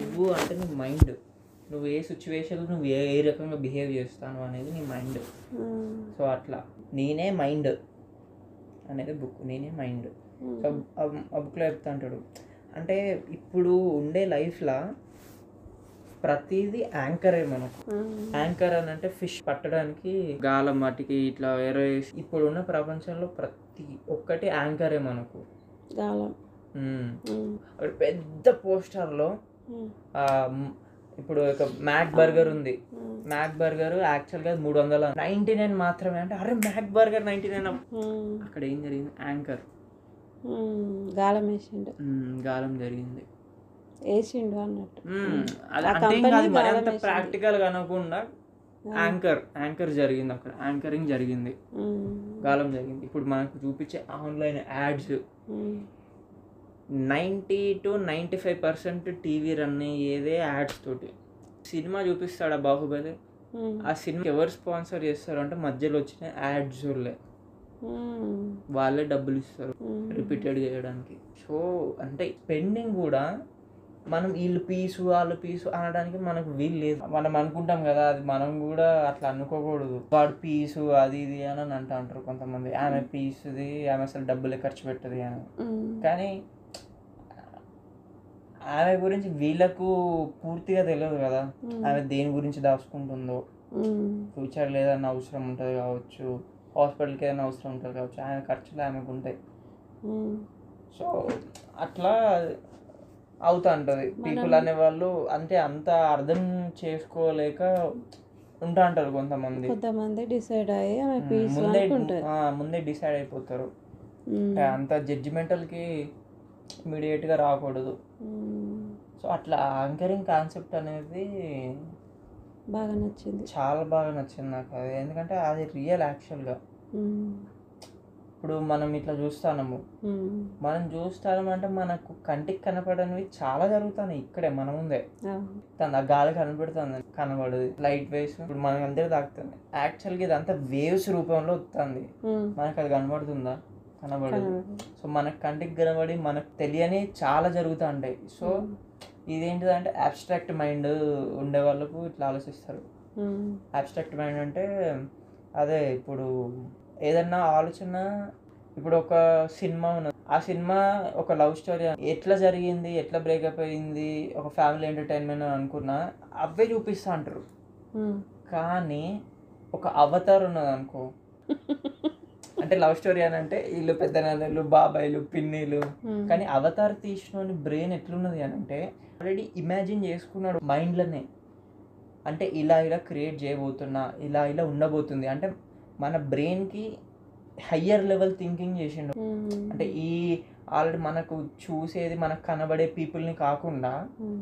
నువ్వు అంటే నీ మైండ్. నువ్వు ఏ సిచ్యువేషన్లో నువ్వు ఏ ఏ రకంగా బిహేవ్ చేస్తాను అనేది నీ మైండ్. సో అట్లా. నేనే మైండ్ అనేది బుక్. నేనే మైండ్. సో ఆ బుక్లో చెప్తా అంటాడు అంటే ఇప్పుడు ఉండే లైఫ్లో ప్రతిదీ యాంకరే మనకు. యాంకర్ అని అంటే ఫిష్ పట్టడానికి గాలం వాటికి ఇట్లా వేసి ఇప్పుడున్న ప్రపంచంలో ప్రతి ఒక్కటి యాంకరే మనకు. గాలం. పెద్ద పోస్టర్లో ఇప్పుడు ఒక మ్యాక్ బర్గర్ ఉంది. మ్యాక్ బర్గర్ యాక్చువల్గా మూడు వందల నైంటీ నైన్ మాత్రమే. అంటే అరే మ్యాక్ బర్గర్ నైంటీ నైన్ అక్కడ ఏం జరిగింది? యాంకర్. గాలం వేసిండు. గాలం జరిగింది. వేసిండు అన్నట్టు. మ్మ్. అది ఆ అంటే ఏం company కాదు మరి గాలం అంత వేసింది. ప్రాక్టికల్గా అనకుండా యాంకర్ యాంకర్ జరిగింది అక్కడ. యాంకరింగ్ జరిగింది. గాలం జరిగింది. ఇప్పుడు మనకు చూపించే online ads. Ninety two ninety five percent TV run అయ్యేదే ads తోటి. సినిమా చూపిస్తాడు ఆ బాహుబలి ఆ సినిమా ఎవరు స్పాన్సర్ చేస్తారు అంటే మధ్యలో వచ్చిన యాడ్స్ వాళ్ళే. వాళ్ళే డబ్బులు ఇస్తారు రిపీటెడ్ చేయడానికి. సో అంటే పెండింగ్ కూడా మనం వీళ్ళు పీసు వాళ్ళు పీసు అనడానికి మనకు వీలు లేదు. మనం అనుకుంటాం కదా అది మనం కూడా అట్లా అనుకోకూడదు. వాడు పీసు అది ఇది అని అంటా అంటారు కొంతమంది. ఆమె పీసుది ఆమె అసలు డబ్బులే ఖర్చు పెట్టదు అని. కానీ ఆమె గురించి వీళ్ళకు పూర్తిగా తెలియదు కదా. ఆమె దేని గురించి దాచుకుంటుందో. ఫ్యూచర్లో ఏదైనా అవసరం ఉంటుంది కావచ్చు. హాస్పిటల్కి ఏదైనా అవసరం ఉంటుంది కావచ్చు. ఆమె ఖర్చులు ఆమెకు ఉంటాయి. సో అట్లా అవుతా ఉంటుంది. పీపుల్ అనేవాళ్ళు అంటే అంత అర్థం చేసుకోలేక ఉంటా అంటారు కొంతమంది. కొంతమంది డిసైడ్ అయ్యి ముందే ముందే డిసైడ్ అయిపోతారు. అంత జడ్జిమెంటల్కి ఇమీడియట్గా రాకూడదు. సో అట్లా యాంకరింగ్ కాన్సెప్ట్ అనేది బాగా నచ్చింది. చాలా బాగా నచ్చింది నాకు అది. ఎందుకంటే అది రియల్ యాక్చువల్గా. ఇప్పుడు మనం ఇట్లా చూస్తాము మనం చూస్తాము అంటే మనకు కంటికి కనపడనివి చాలా జరుగుతున్నాయి ఇక్కడే మన ముందే. తను గాలి కనబడుతుంది కనబడదు. లైట్ వేవ్స్ ఇప్పుడు మనకి అందరూ తాకుతుంది. యాక్చువల్గా ఇదంతా వేవ్స్ రూపంలో వస్తుంది. మనకు అది కనబడుతుందా? కనబడదు. సో మనకు కంటికి కనబడి మనకు తెలియని చాలా జరుగుతూ ఉంటాయి సో ఇదేంటిదంటే అబ్స్ట్రాక్ట్ మైండ్ ఉండే వాళ్ళకు ఇట్లా ఆలోచిస్తారు. అబ్స్ట్రాక్ట్ మైండ్ అంటే అదే ఇప్పుడు ఏదన్నా ఆలోచన ఇప్పుడు ఒక సినిమా ఉన్నది. ఆ సినిమా ఒక లవ్ స్టోరీ ఎట్లా జరిగింది ఎట్లా బ్రేకప్ అయింది ఒక ఫ్యామిలీ ఎంటర్టైన్మెంట్ అనుకున్నా అవే చూపిస్తా అంటారు కానీ ఒక అవతార్ ఉన్నది అనుకో అంటే లవ్ స్టోరీ అని అంటే వీళ్ళు పెద్ద నాన్నలు బాబాయిలు పిన్నిలు. ఉమ్, కానీ అవతార్ తీసిన బ్రెయిన్ ఎట్లున్నది అని అంటే ఆల్రెడీ ఇమాజిన్ చేసుకున్నాడు మైండ్లోనే. అంటే ఇలా ఇలా క్రియేట్ చేయబోతున్నా ఇలా ఇలా ఉండబోతుంది. అంటే మన బ్రెయిన్కి హయ్యర్ లెవెల్ థింకింగ్ చేసిండు. ఉమ్, అంటే ఈ ఆల్రెడీ మనకు చూసేది మనకు కనబడే పీపుల్ని కాకుండా ఉమ్,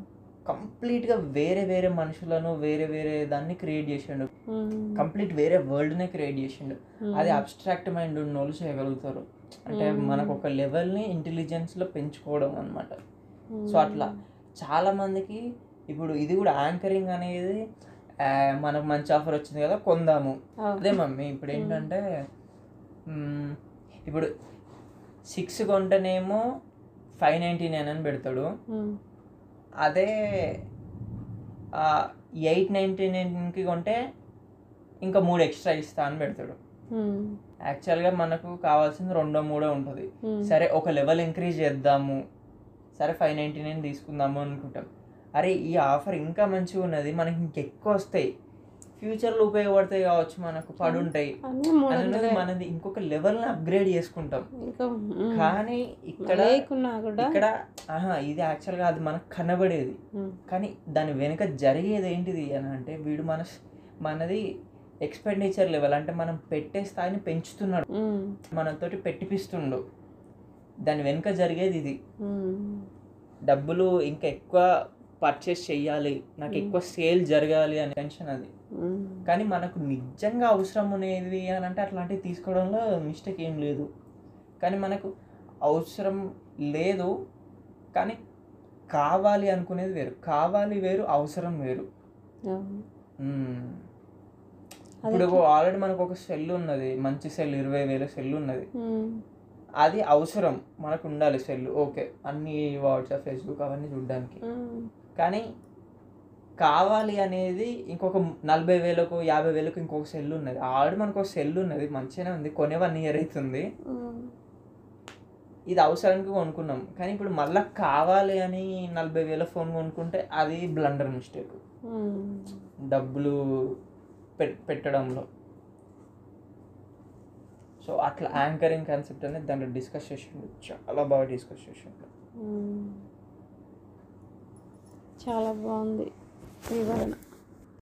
కంప్లీట్గా వేరే వేరే మనుషులను వేరే వేరే దాన్ని క్రియేట్ చేసిండు. కంప్లీట్ వేరే వరల్డ్నే క్రియేట్ చేసిండు. అది అబ్స్ట్రాక్ట్ మైండ్ ఉన్న వాళ్ళు చేయగలుగుతారు. అంటే మనకు ఒక లెవెల్ని ఇంటెలిజెన్స్లో పెంచుకోవడం అనమాట సో అట్లా. చాలా మందికి ఇప్పుడు ఇది కూడా యాంకరింగ్ అనేది మనకు మంచి ఆఫర్ వచ్చింది కదా కొందాము. అదే మమ్మీ ఇప్పుడు ఏంటంటే ఇప్పుడు సిక్స్ కొంటేనేమో ఫైవ్ నైంటీ నైన్ అని పెడతాడు. అదే ఎయిట్ నైంటీ నైన్కి కొంటే ఇంకా మూడు ఎక్స్ట్రా ఇస్తా అని పెడతాడు. యాక్చువల్గా మనకు కావాల్సింది రెండో మూడో ఉంటుంది. సరే ఒక లెవెల్ ఇంక్రీజ్ చేద్దాము. సరే ఫైవ్ నైంటీ నైన్ తీసుకుందాము అనుకుంటాం. అరే ఈ ఆఫర్ ఇంకా మంచిగా ఉన్నది. మనకి ఇంకెక్కువ వస్తాయి. ఫ్యూచర్లో ఉపయోగపడతాయి కావచ్చు మనకు పడుంటాయి. అనేది మనది. ఇంకొక లెవెల్ని అప్గ్రేడ్ చేసుకుంటాం. కానీ ఇక్కడ ఇక్కడ ఆహా ఇది యాక్చువల్గా అది మనకు కనబడేది. కానీ దాని వెనుక జరిగేది ఏంటిది అని అంటే వీడు మన మనది ఎక్స్పెండిచర్ లెవెల్ అంటే మనం పెట్టే స్థాయిని పెంచుతున్నాడు. మనతోటి పెట్టిపిస్తుండు. దాని వెనుక జరిగేది ఇది. డబ్బులు ఇంకా ఎక్కువ పర్చేస్ చెయ్యాలి. నాకు ఎక్కువ సేల్ జరగాలి అనే టెన్షన్ అది. ఉమ్, కానీ మనకు నిజంగా అవసరం అనేది అని అంటే అట్లాంటివి తీసుకోవడంలో మిస్టేక్ ఏం లేదు. కానీ మనకు అవసరం లేదు. కానీ కావాలి అనుకునేది వేరు. కావాలి వేరు అవసరం వేరు. అది ఇప్పుడు ఆల్రెడీ మనకు ఒక సెల్ ఉన్నది. మంచి సెల్ ఇరవై వేల సెల్ ఉన్నది. అది అవసరం. మనకు ఉండాలి సెల్ ఓకే అన్ని వాట్సాప్ ఫేస్బుక్ అవన్నీ చూడడానికి. కానీ కావాలి అనేది ఇంకొక నలభై వేలకు యాభై వేలకు ఇంకొక సెల్ ఉన్నది. ఆల్రెడీ మనకు ఒక సెల్ ఉన్నది మంచిగానే ఉంది. కొనే వన్ ఇయర్ అవుతుంది. ఇది అవసరానికి కొనుక్కున్నాం. కానీ ఇప్పుడు మళ్ళీ కావాలి అని నలభై వేల ఫోన్ కొనుక్కుంటే అది బ్లండర్ మిస్టేక్. డబ్బులు పెట్ పెట్టడంలో. సో అట్లా యాంకరింగ్ కాన్సెప్ట్ అనేది దాంట్లో డిస్కస్ చేసిండు. చాలా బాగా డిస్కస్ చేసిండు. చాలా బాగుంది. వివరణ